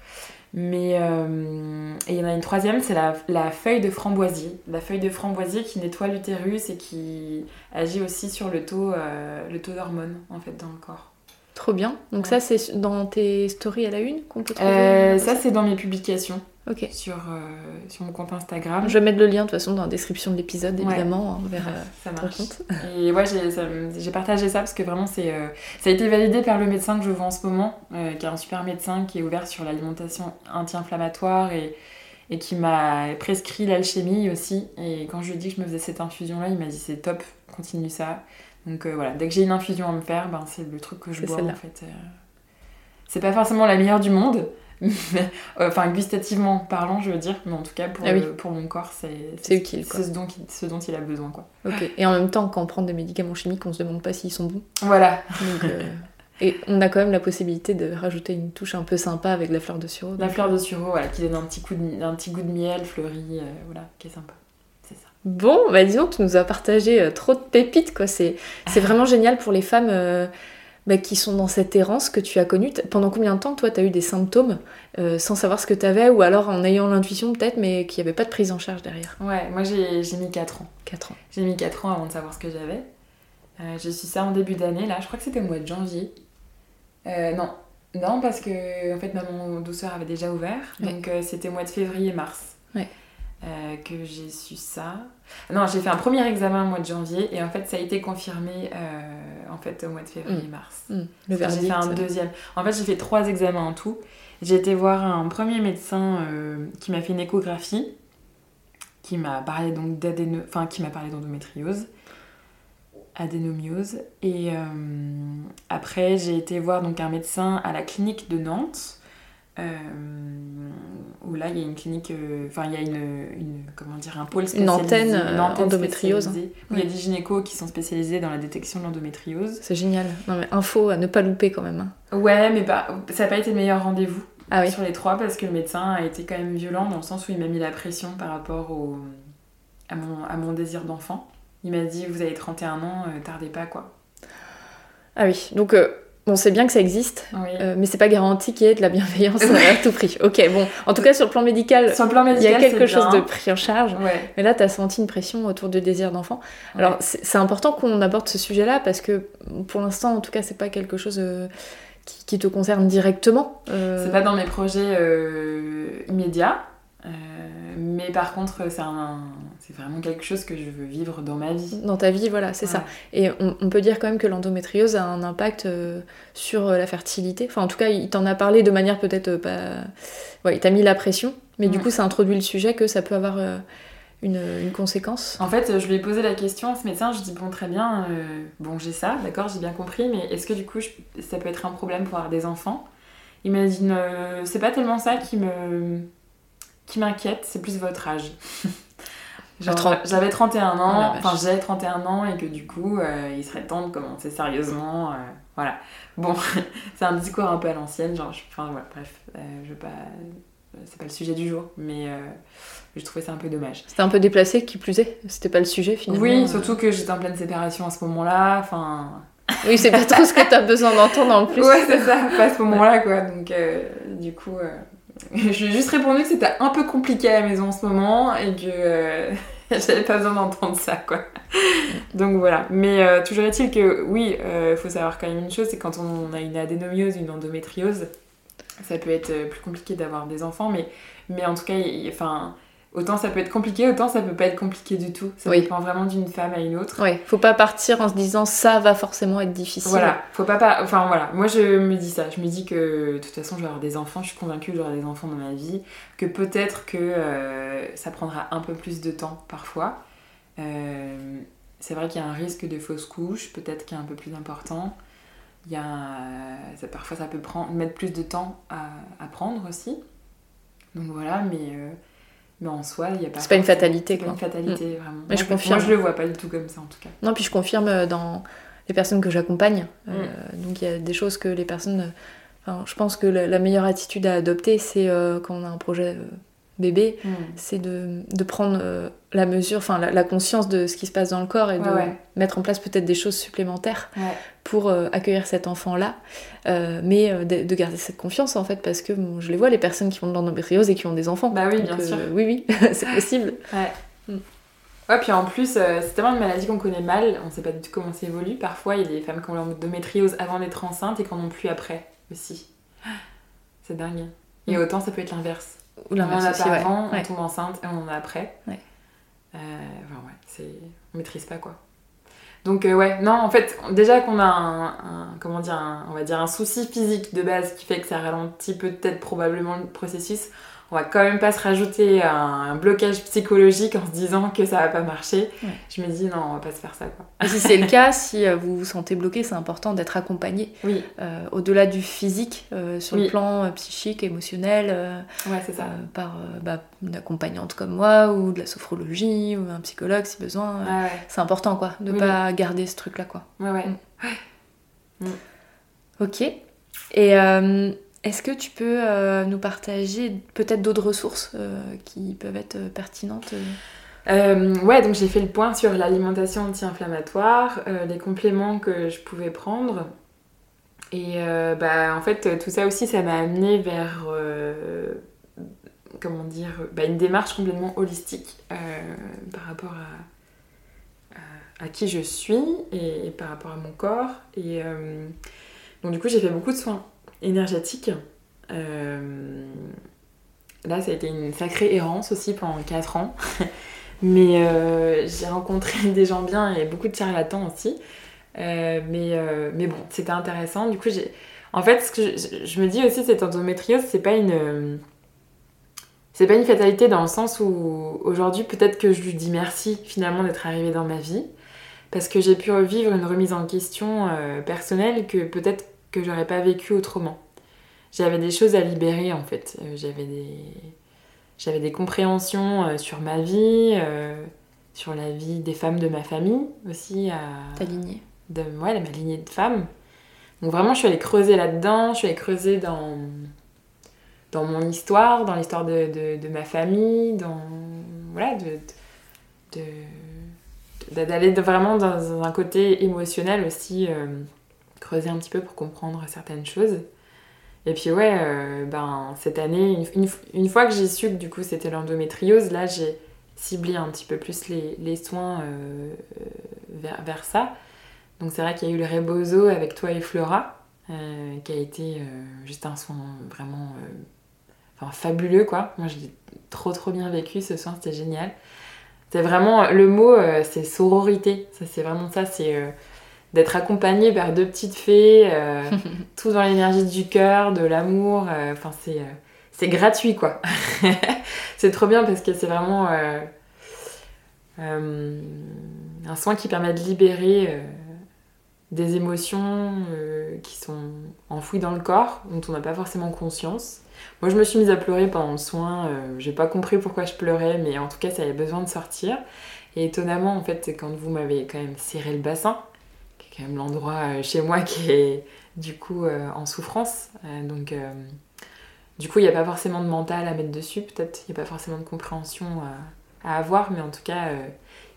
Mais euh, et il y en a une troisième, c'est la, la, feuille de framboisier. La feuille de framboisier qui nettoie l'utérus et qui agit aussi sur le taux, euh, le taux d'hormones en fait dans le corps. Trop bien. Donc ça c'est dans tes stories à la une qu'on peut trouver? Euh, Ça? c'est dans mes publications. Sur, euh, sur mon compte Instagram. Je vais mettre le lien de toute façon dans la description de l'épisode, évidemment, vers ça marche. Compte. (laughs) Et ouais, j'ai partagé ça parce que vraiment, c'est euh, ça a été validé par le médecin que je vois en ce moment, euh, qui est un super médecin qui est ouvert sur l'alimentation anti-inflammatoire et, et qui m'a prescrit l'alchimie aussi. Et quand je lui ai dit que je me faisais cette infusion-là, il m'a dit c'est top, continue ça. Donc voilà, dès que j'ai une infusion à me faire, ben, c'est le truc que je bois en fait. C'est pas forcément la meilleure du monde, (laughs) enfin, gustativement parlant, je veux dire, mais en tout cas, pour, Ah oui. le- pour mon corps, c'est C'est utile. C'est ce dont, il- ce dont il a besoin, quoi. Ok. Et en même temps, quand on prend des médicaments chimiques, on se demande pas s'ils sont bons. Voilà. Donc, euh, Et on a quand même la possibilité de rajouter une touche un peu sympa avec la fleur de sureau. La fleur de sureau, voilà, qui donne un petit, coup de, un petit goût de miel fleuri, euh, voilà, qui est sympa. C'est ça. Bon, bah disons que tu nous as partagé euh, trop de pépites, quoi. C'est c'est vraiment génial pour les femmes euh, bah, qui sont dans cette errance que tu as connue. Pendant combien de temps, toi, tu as eu des symptômes euh, sans savoir ce que tu avais ou alors en ayant l'intuition peut-être, mais qu'il n'y avait pas de prise en charge derrière? Ouais, moi j'ai mis 4 ans. 4 ans. J'ai mis 4 ans avant de savoir ce que j'avais. Euh, j'ai su ça en début d'année, là, je crois que c'était au mois de janvier. Euh, non, non, parce que en fait, maman douceur avait déjà ouvert, Ouais. donc euh, c'était au mois de février-mars Ouais. Euh, que j'ai su ça. Non, j'ai fait un premier examen au mois de janvier et en fait, ça a été confirmé euh, en fait au mois de février-mars. Hmm, Le J'ai fait un deuxième. En fait, j'ai fait trois examens en tout. J'ai été voir un premier médecin euh, qui m'a fait une échographie, qui m'a parlé donc d'adéno... enfin qui m'a parlé d'endométriose, adénomiose. Et après, j'ai été voir donc un médecin à la clinique de Nantes. Euh, où là il y a une clinique, euh, enfin il y a une, une- comment dire, un pôle spécialisé, antenne, euh, endométriose. spécialisée, où il y a des gynécos qui sont spécialisés dans la détection de l'endométriose. C'est génial. Non mais info à ne pas louper quand même. hein. Ouais, mais bah, ça n'a pas été le meilleur rendez-vous Ah oui. sur les trois parce que le médecin a été quand même violent dans le sens où il m'a mis la pression par rapport au, à, mon, à mon désir d'enfant. Il m'a dit Vous avez 31 ans, euh, tardez pas quoi. Ah oui. Donc euh, on sait bien que ça existe. Oui. euh, mais c'est pas garanti qu'il y ait de la bienveillance à tout prix. Ok, bon. En tout cas, sur le plan médical, il y a quelque chose bien. de pris en charge. Ouais. Mais là, tu as senti une pression autour du désir d'enfant. Alors, Ouais. c'est important qu'on aborde ce sujet-là parce que pour l'instant, en tout cas, c'est pas quelque chose euh, qui, qui te concerne directement. Euh, C'est pas dans mes projets immédiats. Euh, mais par contre, c'est vraiment quelque chose que je veux vivre dans ma vie. Dans ta vie, voilà, c'est ça. Et on, on peut dire quand même que l'endométriose a un impact euh, sur euh, la fertilité. Enfin, en tout cas, il t'en a parlé de manière peut-être euh, pas. Ouais, il t'a mis la pression, mais du Mm. coup, ça introduit le sujet que ça peut avoir une, une conséquence. En fait, je lui ai posé la question à ce médecin, je dis bon très bien, bon j'ai ça, d'accord, j'ai bien compris, mais est-ce que du coup je- ça peut être un problème pour avoir des enfants? Il m'a dit c'est pas tellement ça qui me qui m'inquiète, c'est plus votre âge. (laughs) Genre, 30. J'avais 31 Oh la ans, vache. enfin j'ai 31 ans et que du coup euh, il serait temps de commencer sérieusement, euh, voilà. Bon, (laughs) c'est un discours un peu à l'ancienne, genre, enfin voilà, bref, euh, je veux pas, c'est pas le sujet du jour, mais euh, je trouvais ça un peu dommage. C'était un peu déplacé, qui plus est. C'était pas le sujet finalement. Oui, Euh, surtout que j'étais en pleine séparation à ce moment-là. Enfin. (laughs) Oui, c'est pas trop ce que t'as besoin d'entendre en plus. Ouais, c'est ça, pas à ce moment-là, quoi. Donc, euh, du coup, euh, (laughs) j'ai juste répondu que c'était un peu compliqué à la maison en ce moment et que euh, (laughs) j'avais pas besoin d'entendre ça, quoi. Donc voilà. Mais euh, toujours est-il que, oui, il faut savoir quand même une chose c'est quand on a une adénomiose, une endométriose, ça peut être euh, plus compliqué d'avoir des enfants, mais, mais en tout cas, enfin. Autant ça peut être compliqué, autant ça peut pas être compliqué du tout. Ça Oui. dépend vraiment d'une femme à une autre. Ouais, faut pas partir en se disant ça va forcément être difficile. Voilà, faut pas, pas. Enfin voilà, moi je me dis ça. Je me dis que de toute façon je vais avoir des enfants, je suis convaincue que j'aurai des enfants dans ma vie. Que peut-être que euh, ça prendra un peu plus de temps parfois. Euh, c'est vrai qu'il y a un risque de fausse couche, peut-être qui est un peu plus important. Il y a, ça- parfois ça peut prendre, mettre plus de temps à, à prendre aussi. Donc voilà, mais, euh, mais en soi, il n'y a pas. C'est pas une fatalité, c'est pas quoi. une fatalité, vraiment. Mais je confirme. Moi je le vois pas du tout comme ça en tout cas. Non, puis je confirme euh, dans les personnes que j'accompagne. euh, donc il y a des choses que les personnes. euh, Enfin, je pense que la, la meilleure attitude à adopter, c'est euh, quand on a un projet bébé, c'est de, de prendre euh, la mesure, enfin la, la conscience de ce qui se passe dans le corps et de Ouais, ouais. mettre en place peut-être des choses supplémentaires Ouais. pour euh, accueillir cet enfant-là, Euh, mais de, de garder cette confiance en fait, parce que bon, je les vois, les personnes qui font de l'endométriose et qui ont des enfants. Bah oui, Donc, bien sûr. Oui, oui, (laughs) c'est possible. Ouais. Mm. Ouais, puis en plus, euh, c'est tellement une maladie qu'on connaît mal, on sait pas du tout comment ça évolue. Parfois, il y a des femmes qui ont l'endométriose avant d'être enceinte et qui en ont plus après aussi. (gasps) C'est dingue. Et Mm. autant ça peut être l'inverse. Ou On en l'inverse a aussi, pas ouais. avant, on tombe enceinte et on en a après. Ouais. Euh, enfin, ouais, c'est... on maîtrise pas quoi. Donc euh, ouais, non, en fait, déjà qu'on a un, un- comment dire, un- on va dire un souci physique de base qui fait que ça ralentit peut-être probablement le processus. On va quand même pas se rajouter un, blocage psychologique en se disant que ça va pas marcher. Je me dis non, on va pas se faire ça quoi. si c'est le (laughs) cas, si euh, vous vous sentez bloqué, c'est important d'être accompagné. Oui. Euh, au-delà du physique, euh, sur le plan psychique, émotionnel, ouais, c'est ça. par bah, une accompagnante comme moi ou de la sophrologie ou un psychologue si besoin. C'est important quoi, de pas garder ce truc là quoi. Ouais ouais. Mm. Ok. Et est-ce que tu peux euh, nous partager peut-être d'autres ressources euh, qui peuvent être euh, pertinentes ouais, donc j'ai fait le point sur l'alimentation anti-inflammatoire, les compléments que je pouvais prendre. Et bah, en fait, tout ça aussi, ça m'a amené vers comment dire, bah, une démarche complètement holistique par rapport à, qui je suis et, et, par rapport à mon corps. Et donc, du coup, j'ai fait beaucoup de soins énergétique. Euh, là, ça a été une sacrée errance aussi pendant 4 ans. (laughs) mais euh, j'ai rencontré (laughs) des gens bien et beaucoup de charlatans aussi. Euh, mais, mais bon, c'était intéressant. Du coup, j'ai. En fait, ce que je, me dis aussi, cette endométriose, c'est pas une. C'est pas une fatalité dans le sens où aujourd'hui, peut-être que je lui dis merci finalement d'être arrivé dans ma vie. Parce que j'ai pu revivre une remise en question personnelle que peut-être que j'aurais pas vécu autrement. J'avais des choses à libérer en fait. Euh, j'avais des j'avais des compréhensions euh, sur ma vie, euh, sur la vie des femmes de ma famille aussi. À... Ta lignée de, Ouais, ma lignée de femmes. Donc vraiment, je suis allée creuser là-dedans, je suis allée creuser dans, dans mon histoire, dans l'histoire de, de, ma famille, dans... Voilà, de... d'aller vraiment dans un côté émotionnel aussi creuser un petit peu pour comprendre certaines choses. Et puis ouais, euh, ben, cette année, une, fois que j'ai su que du coup c'était l'endométriose, là j'ai ciblé un petit peu plus les, les soins euh, vers, vers, ça. Donc c'est vrai qu'il y a eu le rebozo avec toi et Flora, euh, qui a été juste un soin vraiment enfin, fabuleux quoi. Moi j'ai trop trop bien vécu ce soin, c'était génial. C'est vraiment, le mot c'est sororité, ça c'est vraiment ça, c'est d'être accompagnée par deux petites fées, euh, (laughs) tout dans l'énergie du cœur, de l'amour. Euh, enfin, c'est, euh, c'est gratuit, quoi. (laughs) c'est trop bien parce que c'est vraiment un soin qui permet de libérer des émotions qui sont enfouies dans le corps, dont on n'a pas forcément conscience. Moi, je me suis mise à pleurer pendant le soin. j'ai pas compris pourquoi je pleurais, mais en tout cas, ça avait besoin de sortir. Et étonnamment, en fait, quand vous m'avez quand même serré le bassin, quand même l'endroit euh, chez moi qui est du coup euh, en souffrance. Euh, donc du coup, il n'y a pas forcément de mental à mettre dessus, peut-être, il n'y a pas forcément de compréhension à, avoir, mais en tout cas,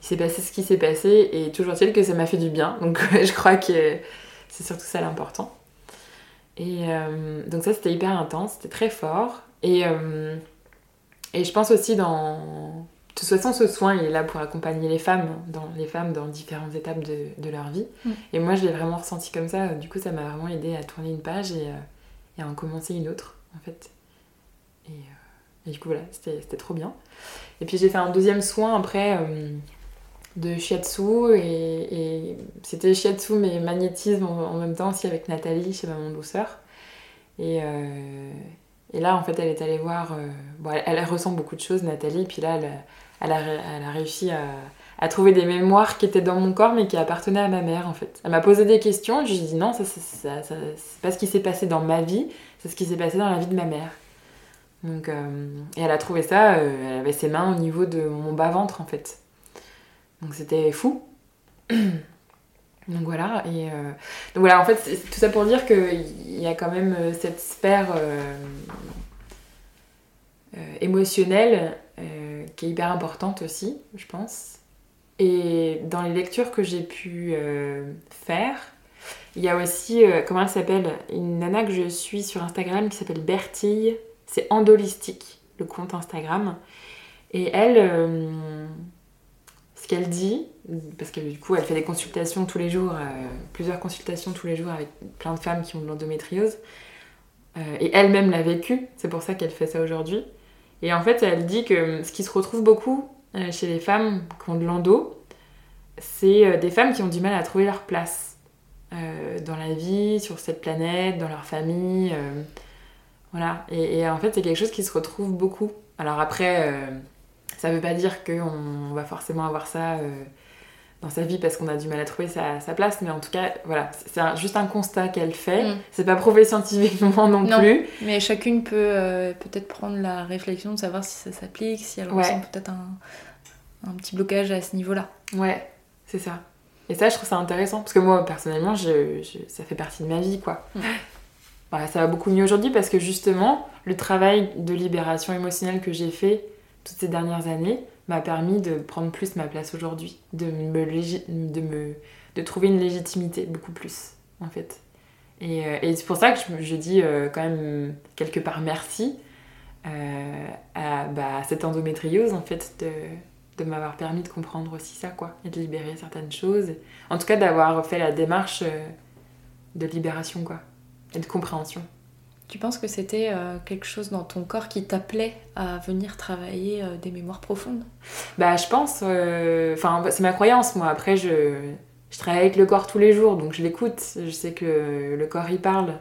il s'est passé ce qui s'est passé, et toujours est-il que ça m'a fait du bien, (laughs) donc je crois que c'est surtout ça l'important. Et donc ça, c'était hyper intense, c'était très fort, et, et je pense aussi dans, de toute façon, ce soin, il est là pour accompagner les femmes, dans, les femmes dans différentes étapes de, leur vie. Mm. Et moi, je l'ai vraiment ressenti comme ça. Du coup, ça m'a vraiment aidé à tourner une page et, euh, à en commencer une autre, en fait. Et, euh, du coup, voilà, c'était trop bien. Et puis, j'ai fait un deuxième soin après euh, de shiatsu. Et, c'était shiatsu, mais magnétisme en, même temps aussi avec Nathalie chez Maman Douceur. Et, et là, en fait, elle est allée voir. bon, elle, elle, ressent beaucoup de choses, Nathalie. Puis là, elle elle a, réussi à, trouver des mémoires qui étaient dans mon corps mais qui appartenaient à ma mère en fait. Elle m'a posé des questions, je lui ai dit non, ça, c'est pas ce qui s'est passé dans ma vie, c'est ce qui s'est passé dans la vie de ma mère. Donc, euh, et elle a trouvé ça, euh, elle avait ses mains au niveau de mon bas-ventre en fait. Donc c'était fou. Donc voilà, et euh, donc voilà, en fait, tout ça pour dire qu'il y a quand même cette sphère émotionnelle qui est hyper importante aussi, je pense. Et dans les lectures que j'ai pu euh, faire, il y a aussi, euh, comment elle s'appelle? Une nana que je suis sur Instagram qui s'appelle Bertille. C'est Endolistique, le compte Instagram. Et elle, euh, ce qu'elle dit, parce que du coup elle fait des consultations tous les jours, plusieurs consultations tous les jours avec plein de femmes qui ont de l'endométriose. et elle-même l'a vécu, c'est pour ça qu'elle fait ça aujourd'hui. Et en fait, elle dit que ce qui se retrouve beaucoup euh, chez les femmes qui ont de l'endo, c'est euh, des femmes qui ont du mal à trouver leur place euh, dans la vie, sur cette planète, dans leur famille, Voilà. Et, en fait, c'est quelque chose qui se retrouve beaucoup. Alors après, ça veut pas dire qu'on va forcément avoir ça dans sa vie parce qu'on a du mal à trouver sa, place, mais en tout cas, voilà, c'est juste un constat qu'elle fait. Mm. C'est pas prouvé scientifiquement non, non, plus. Mais chacune peut euh, peut-être prendre la réflexion de savoir si ça s'applique, si elle ressent peut-être un, un, petit blocage à ce niveau-là. Ouais, c'est ça. Et ça, je trouve ça intéressant parce que moi, personnellement, je, ça fait partie de ma vie, quoi. Mm. (gasps) Bah, ça va beaucoup mieux aujourd'hui parce que justement, le travail de libération émotionnelle que j'ai fait toutes ces dernières années, m'a permis de prendre plus ma place aujourd'hui, de me, de me de trouver une légitimité beaucoup plus en fait. Et, euh, c'est pour ça que je, dis euh, quand même quelque part merci euh, à, bah, cette endométriose en fait de, de m'avoir permis de comprendre aussi ça quoi et de libérer certaines choses. En tout cas d'avoir fait la démarche de libération quoi et de compréhension. Tu penses que c'était euh, quelque chose dans ton corps qui t'appelait à venir travailler euh, des mémoires profondes? Bah, je pense. Euh, enfin, c'est ma croyance, moi. Après, je, je travaille avec le corps tous les jours, donc je l'écoute. Je sais que le corps y parle.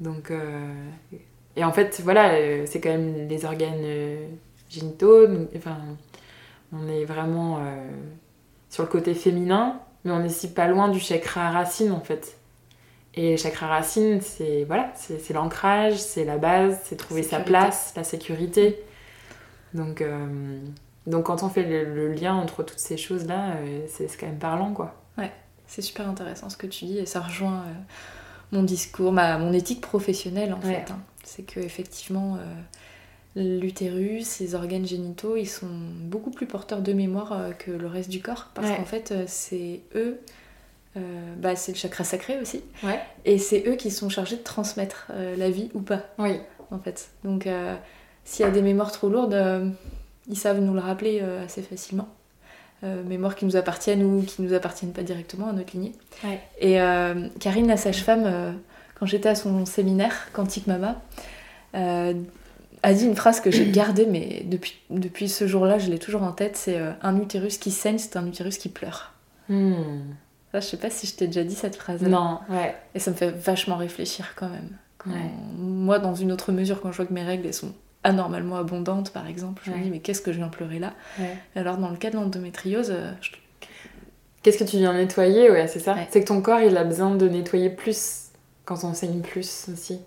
Donc. Et en fait, voilà, c'est quand même les organes génitaux. on est vraiment sur le côté féminin, mais on est si pas loin du chakra racine, en fait. Et chakra racine, c'est voilà, c'est l'ancrage, c'est la base, c'est trouver sa place, la sécurité. Donc, euh, donc quand on fait le, lien entre toutes ces choses-là, euh, c'est quand même parlant, quoi. Ouais, c'est super intéressant ce que tu dis et ça rejoint euh, mon discours, ma, mon éthique professionnelle en fait. Hein. C'est que effectivement, l'utérus, les organes génitaux, ils sont beaucoup plus porteurs de mémoire que le reste du corps parce qu'en fait, c'est eux euh, bah, c'est le chakra sacré aussi. Ouais. Et c'est eux qui sont chargés de transmettre euh, la vie ou pas. Oui. En fait. Donc, euh, s'il y a des mémoires trop lourdes, ils savent nous le rappeler assez facilement. mémoires qui nous appartiennent ou qui nous appartiennent pas directement à notre lignée. Ouais. Et Karine, la sage-femme, quand j'étais à son séminaire, Quantique Mama, a dit une phrase que j'ai (coughs) gardée, mais depuis, depuis ce jour-là, je l'ai toujours en tête c'est un utérus qui saigne, c'est un utérus qui pleure. Hmm je sais pas si je t'ai déjà dit cette phrase. Non, ouais. Et ça me fait vachement réfléchir quand même. Moi, dans une autre mesure, quand je vois que mes règles elles sont anormalement abondantes, par exemple, je me dis, mais qu'est-ce que je viens pleurer là? Alors, dans le cas de l'endométriose, euh, Qu'est-ce que tu viens nettoyer? Ouais, c'est ça. C'est que ton corps, il a besoin de nettoyer plus quand on saigne plus aussi.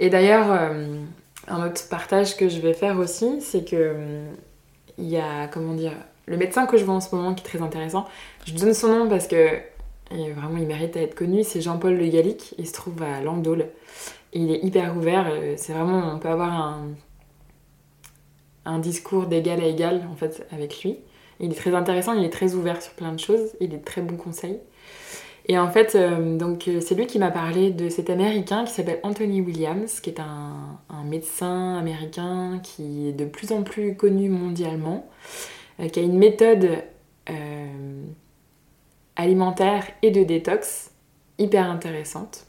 Et d'ailleurs, euh, un autre partage que je vais faire aussi, c'est que euh, il y a, comment dire, le médecin que je vois en ce moment qui est très intéressant, je donne son nom parce que vraiment il mérite à être connu, c'est Jean-Paul Le Gallic, il se trouve à Landol. Il est hyper ouvert, euh, c'est vraiment, on peut avoir un, un discours d'égal à égal en fait avec lui. Il est très intéressant, il est très ouvert sur plein de choses, il est très bon conseil. Et en fait, euh, donc euh, c'est lui qui m'a parlé de cet Américain qui s'appelle Anthony Williams, qui est un, médecin américain qui est de plus en plus connu mondialement, qui a une méthode euh, alimentaire et de détox hyper intéressante.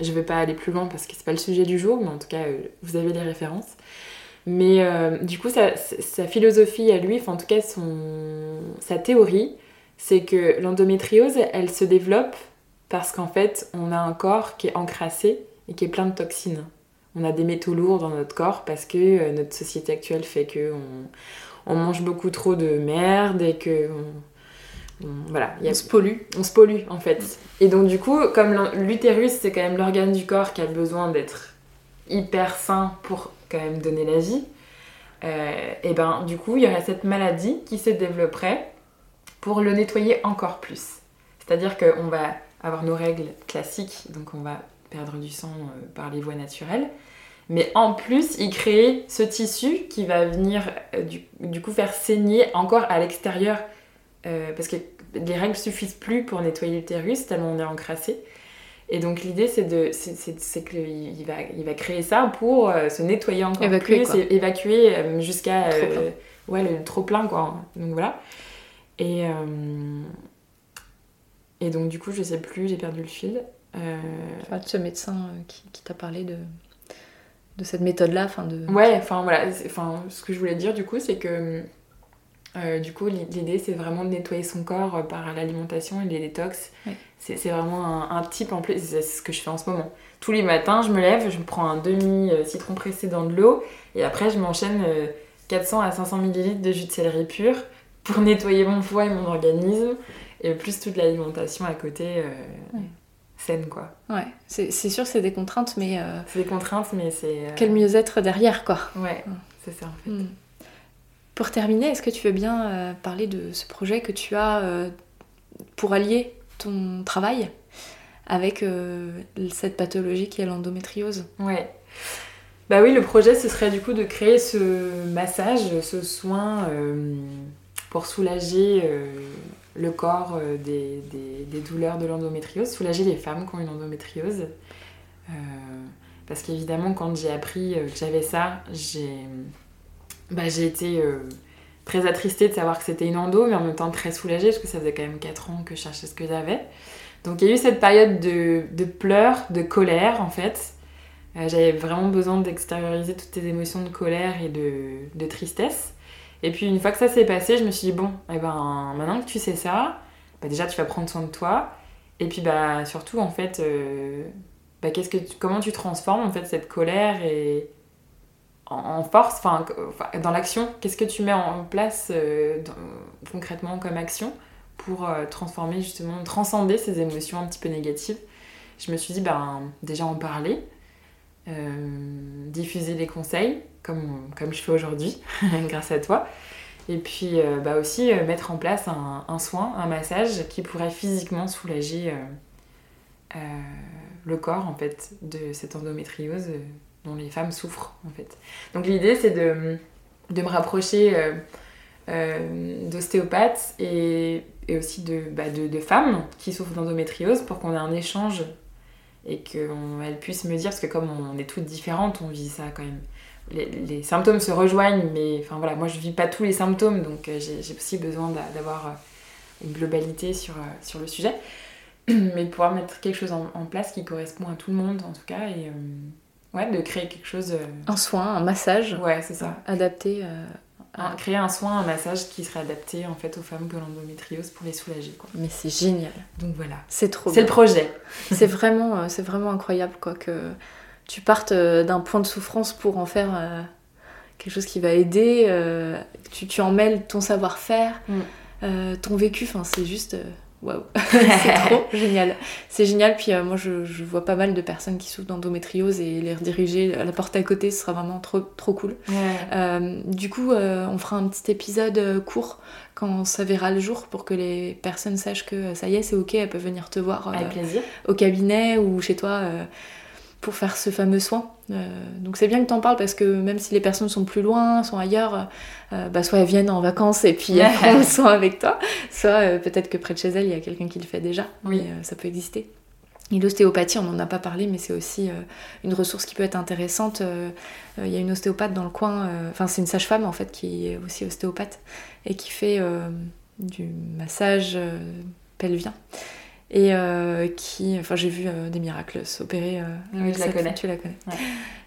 Je ne vais pas aller plus loin parce que c'est pas le sujet du jour, mais en tout cas, euh, vous avez les références. Mais du coup, sa, philosophie à lui, enfin en tout cas son, sa théorie, c'est que l'endométriose, elle se développe parce qu'en fait, on a un corps qui est encrassé et qui est plein de toxines. On a des métaux lourds dans notre corps parce que notre société actuelle fait que on, on mange beaucoup trop de merde et que voilà, on se pollue. On se pollue en fait. Et donc du coup, comme l'utérus c'est quand même l'organe du corps qui a besoin d'être hyper sain pour quand même donner la vie, euh, et ben du coup il y aurait cette maladie qui se développerait pour le nettoyer encore plus. C'est-à-dire qu'on va avoir nos règles classiques, donc on va perdre du sang euh, par les voies naturelles. Mais en plus, il crée ce tissu qui va venir euh, du, coup faire saigner encore à l'extérieur. Euh, parce que les règles suffisent plus pour nettoyer l'utérus tellement on est encrassé. Et donc l'idée c'est de c'est qu'il va il va créer ça pour euh, se nettoyer encore plus et évacuer jusqu'à ouais le trop plein quoi. Donc voilà. Et et donc du coup je sais plus j'ai perdu le fil. Enfin, ce médecin qui, qui t'a parlé de de cette méthode-là. Enfin, de... Ouais, enfin voilà, enfin, ce que je voulais dire du coup, c'est que Euh, du coup, l'idée, c'est vraiment de nettoyer son corps euh, par l'alimentation et les détox. C'est vraiment un, un, type en plus, c'est ce que je fais en ce moment. Tous les matins, je me lève, je me prends un demi-citron pressé dans de l'eau, et après, je m'enchaîne 400 à 500 ml de jus de céleri pur pour nettoyer mon foie et mon organisme, et plus toute l'alimentation à côté. Saine quoi. Ouais, c'est sûr c'est des contraintes mais... C'est des contraintes mais c'est... Quel mieux-être derrière quoi. Ouais, c'est ça en fait. Mm. Pour terminer, est-ce que tu veux bien euh, parler de ce projet que tu as euh, pour allier ton travail avec euh, cette pathologie qui est l'endométriose? Ouais. Bah oui, le projet, ce serait du coup de créer ce massage, ce soin pour soulager le corps des, des, douleurs de l'endométriose, soulager les femmes qui ont une endométriose. parce qu'évidemment, quand j'ai appris que j'avais ça, j'ai bah, été euh, très attristée de savoir que c'était une endo, mais en même temps très soulagée, parce que ça faisait quand même 4 ans que je cherchais ce que j'avais. Donc il y a eu cette période de, de pleurs, de colère en fait. Euh, j'avais vraiment besoin d'extérioriser toutes ces émotions de colère et de, de, tristesse. Et puis une fois que ça s'est passé, je me suis dit, bon, eh ben, maintenant que tu sais ça, bah, déjà tu vas prendre soin de toi. Et puis bah, surtout, en fait, euh, bah, qu'est-ce que comment tu transformes en fait cette colère et, en force, dans l'action, qu'est-ce que tu mets en place euh, concrètement comme action pour euh, transformer justement, transcender ces émotions un petit peu négatives? Je me suis dit, ben, déjà en parler, diffuser des conseils, comme, comme je fais aujourd'hui, (laughs) grâce à toi, et puis bah aussi mettre en place un, un, soin, un massage qui pourrait physiquement soulager le corps en fait de cette endométriose dont les femmes souffrent en fait. Donc l'idée c'est de, de, me rapprocher euh, euh, d'ostéopathes et, et, aussi de, bah, de, de, femmes qui souffrent d'endométriose pour qu'on ait un échange et qu'elles puissent me dire, parce que comme on est toutes différentes, on vit ça quand même. Les, les symptômes se rejoignent, mais enfin voilà, moi je vis pas tous les symptômes, donc euh, j'ai aussi besoin d'avoir une globalité sur, sur le sujet, (clears throat) mais de pouvoir mettre quelque chose en, en, place qui correspond à tout le monde en tout cas. Et, Ouais, de créer quelque chose. Euh, un soin, un massage. Ouais, c'est ça. Adapté. Euh, à... Créer un soin, un massage qui serait adapté en fait aux femmes ont l'endométriose pour les soulager. Quoi. Mais c'est génial. Donc voilà. C'est trop C'est le projet. c'est vraiment, euh, c'est vraiment incroyable quoi que tu partes d'un point de souffrance pour en faire quelque chose qui va aider. tu, tu en mêles ton savoir-faire, mm. ton vécu. Enfin, c'est juste waouh, (laughs) (laughs) c'est trop génial. C'est génial, puis euh, moi je, je, vois pas mal de personnes qui souffrent d'endométriose et les rediriger à la porte à côté, ce sera vraiment trop, trop cool. Euh, du coup, euh, on fera un petit épisode court quand ça verra le jour pour que les personnes sachent que ça y est, c'est ok, elles peuvent venir te voir au cabinet ou chez toi pour faire ce fameux soin. Euh, donc c'est bien que tu en parles parce que même si les personnes sont plus loin, sont ailleurs, euh, bah soit elles viennent en vacances et puis elles (laughs) font le soin avec toi, soit euh, peut-être que près de chez elles, il y a quelqu'un qui le fait déjà. Oui. ça peut exister. Et l'ostéopathie, on n'en a pas parlé, mais c'est aussi une ressource qui peut être intéressante. Il y a une ostéopathe dans le coin, enfin c'est une sage-femme en fait qui est aussi ostéopathe et qui fait du massage pelvien et euh, qui, enfin j'ai vu euh, des miracles s'opérer. Euh, oui, je la connais. Tu la connais.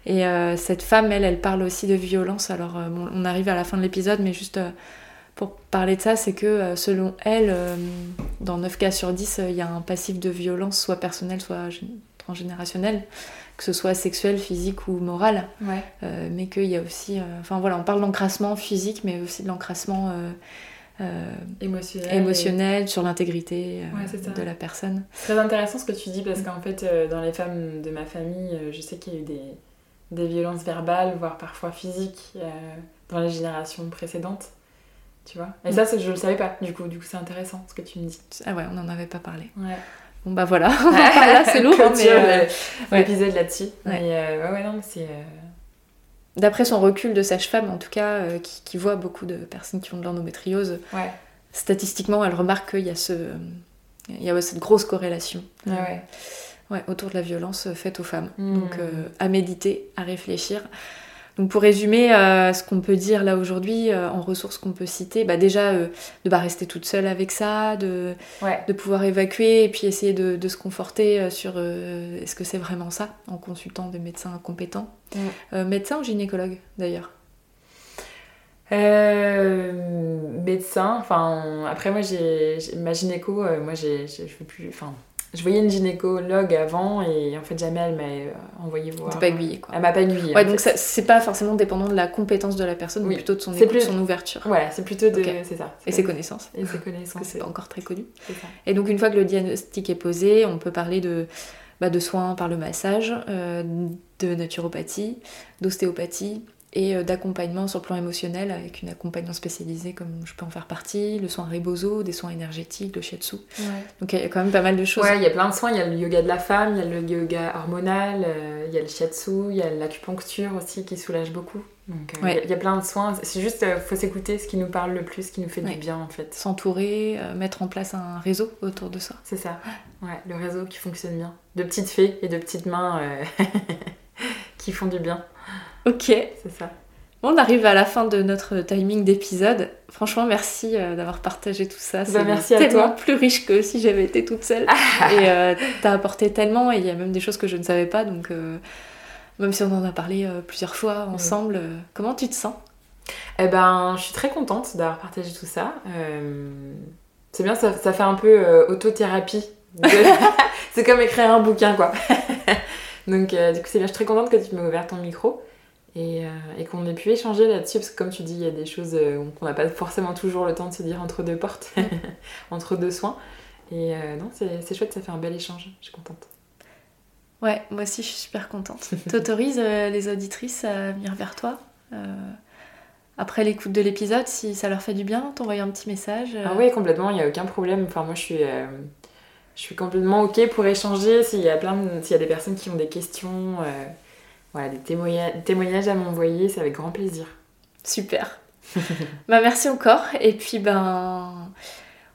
Et cette femme, elle, elle parle aussi de violence. Alors on arrive à la fin de l'épisode, mais juste pour parler de ça, c'est que selon elle, dans 9 cas sur 10, il y a un passif de violence, soit personnel, soit transgénérationnel, que ce soit sexuel, physique ou moral. Ouais. mais qu'il y a aussi, enfin voilà, on parle d'encrassement physique, mais aussi de l'encrassement euh, émotionnel, émotionnel sur l'intégrité euh, de la personne. Très intéressant ce que tu dis parce qu'en fait, euh, dans les femmes de ma famille, je sais qu'il y a eu des, des, violences verbales, voire parfois physiques, dans les générations précédentes. Tu vois Et ça, je le savais pas, du coup. Du coup, c'est intéressant ce que tu me dis. Ah ouais, on n'en avait pas parlé. Ouais. Bon bah voilà, (laughs) là c'est lourd, (laughs) mais l'épisode là-dessus. Ouais. ouais, ouais, non, c'est d'après son recul de sage-femme, en tout cas, euh, qui, voit beaucoup de personnes qui ont de l'endométriose, statistiquement, elle remarque qu'il y a, ce, il y a cette grosse corrélation ouais. autour de la violence faite aux femmes. Hmm. Donc, euh, à méditer, à réfléchir. Donc pour résumer, euh, ce qu'on peut dire là aujourd'hui, euh, en ressources qu'on peut citer, bah déjà euh, de pas rester toute seule avec ça, de, de pouvoir évacuer et puis essayer de, se conforter sur est-ce que c'est vraiment ça, en consultant des médecins compétents. Médecins ou gynécologues d'ailleurs? Euh, médecin, enfin après moi j'ai ma gynéco, moi j'ai je fais plus, enfin je voyais une gynécologue avant et en fait jamais elle m'a euh, envoyé voir. pas aiguillé quoi. Elle m'a pas aiguillé. Ouais donc c'est pas forcément dépendant de la compétence de la personne, mais plutôt de son, écoute, son ouverture. Voilà, c'est plutôt de c'est ça. Et ses connaissances. Et ses connaissances. Parce que c'est pas encore très connu. Ça. Et donc une fois que le diagnostic est posé, on peut parler de bah, de soins par le massage, de naturopathie, d'ostéopathie et euh, d'accompagnement sur le plan émotionnel avec une accompagnant spécialisée comme je peux en faire partie, le soin Rebozo, des soins énergétiques, le shiatsu. Donc il y a quand même pas mal de choses. Ouais, il y a plein de soins, il y a le yoga de la femme, il y a le yoga hormonal, euh, il y a le shiatsu, il y a l'acupuncture aussi qui soulage beaucoup. Donc euh, il y, a plein de soins, c'est juste faut s'écouter ce qui nous parle le plus, ce qui nous fait du bien en fait. S'entourer, mettre en place un réseau autour de ça. C'est ça. Ouais, le réseau qui fonctionne bien. De petites fées et de petites mains (laughs) qui font du bien. Ok. C'est ça. on arrive à la fin de notre timing d'épisode. Franchement, merci euh, d'avoir partagé tout ça. Bah, c'est tellement plus riche que si j'avais été toute seule. et euh, t'as apporté tellement, et il y a même des choses que je ne savais pas. Donc, euh, même si on en a parlé plusieurs fois ensemble, comment tu te sens? Eh ben, je suis très contente d'avoir partagé tout ça. C'est bien, ça, ça, fait un peu autothérapie. (laughs) c'est comme écrire un bouquin, quoi. (laughs) donc, du coup, c'est bien. Je suis très contente que tu m'aies ouvert ton micro. Euh, et, qu'on ait pu échanger là-dessus, parce que comme tu dis, il y a des choses euh, qu'on n'a pas forcément toujours le temps de se dire entre deux portes, (laughs) entre deux soins. Et euh, non, c'est chouette, ça fait un bel échange, je suis contente. Ouais, moi aussi je suis super contente. (laughs) T'autorises les auditrices à venir vers toi après l'écoute de l'épisode, si ça leur fait du bien, t'envoyer un petit message Ah oui, complètement, il n'y a aucun problème. Enfin, moi je suis, je suis complètement ok pour échanger s'il y, a plein s'il y a des personnes qui ont des questions voilà, des témoignages, à m'envoyer, c'est avec grand plaisir. Super. (laughs) bah, merci encore. Et puis, ben,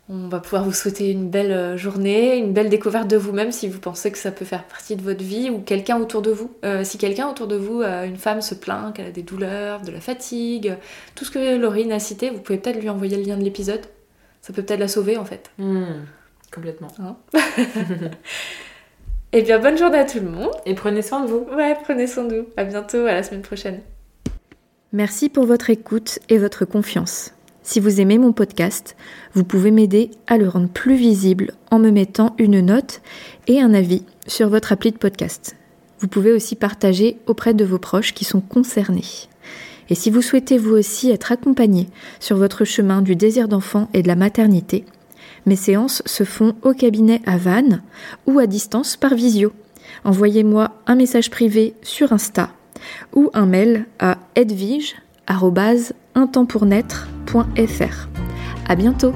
on va pouvoir vous souhaiter une belle euh, journée, une belle découverte de vous-même si vous pensez que ça peut faire partie de votre vie ou quelqu'un autour de vous. Euh, si quelqu'un autour de vous, euh, une femme se plaint qu'elle a des douleurs, de la fatigue, tout ce que Laurine a cité, vous pouvez peut-être lui envoyer le lien de l'épisode. Ça peut peut-être la sauver en fait. Hmm, complètement. Hein (laughs) Eh bien, bonne journée à tout le monde. Et prenez soin de vous. Ouais, prenez soin de vous. À bientôt, à la semaine prochaine. Merci pour votre écoute et votre confiance. Si vous aimez mon podcast, vous pouvez m'aider à le rendre plus visible en me mettant une note et un avis sur votre appli de podcast. Vous pouvez aussi partager auprès de vos proches qui sont concernés. Et si vous souhaitez vous aussi être accompagné sur votre chemin du désir d'enfant et de la maternité, mes séances se font au cabinet à Vannes ou à distance par visio. Envoyez-moi un message privé sur Insta ou un mail à edvige.untempournaître.fr. À bientôt!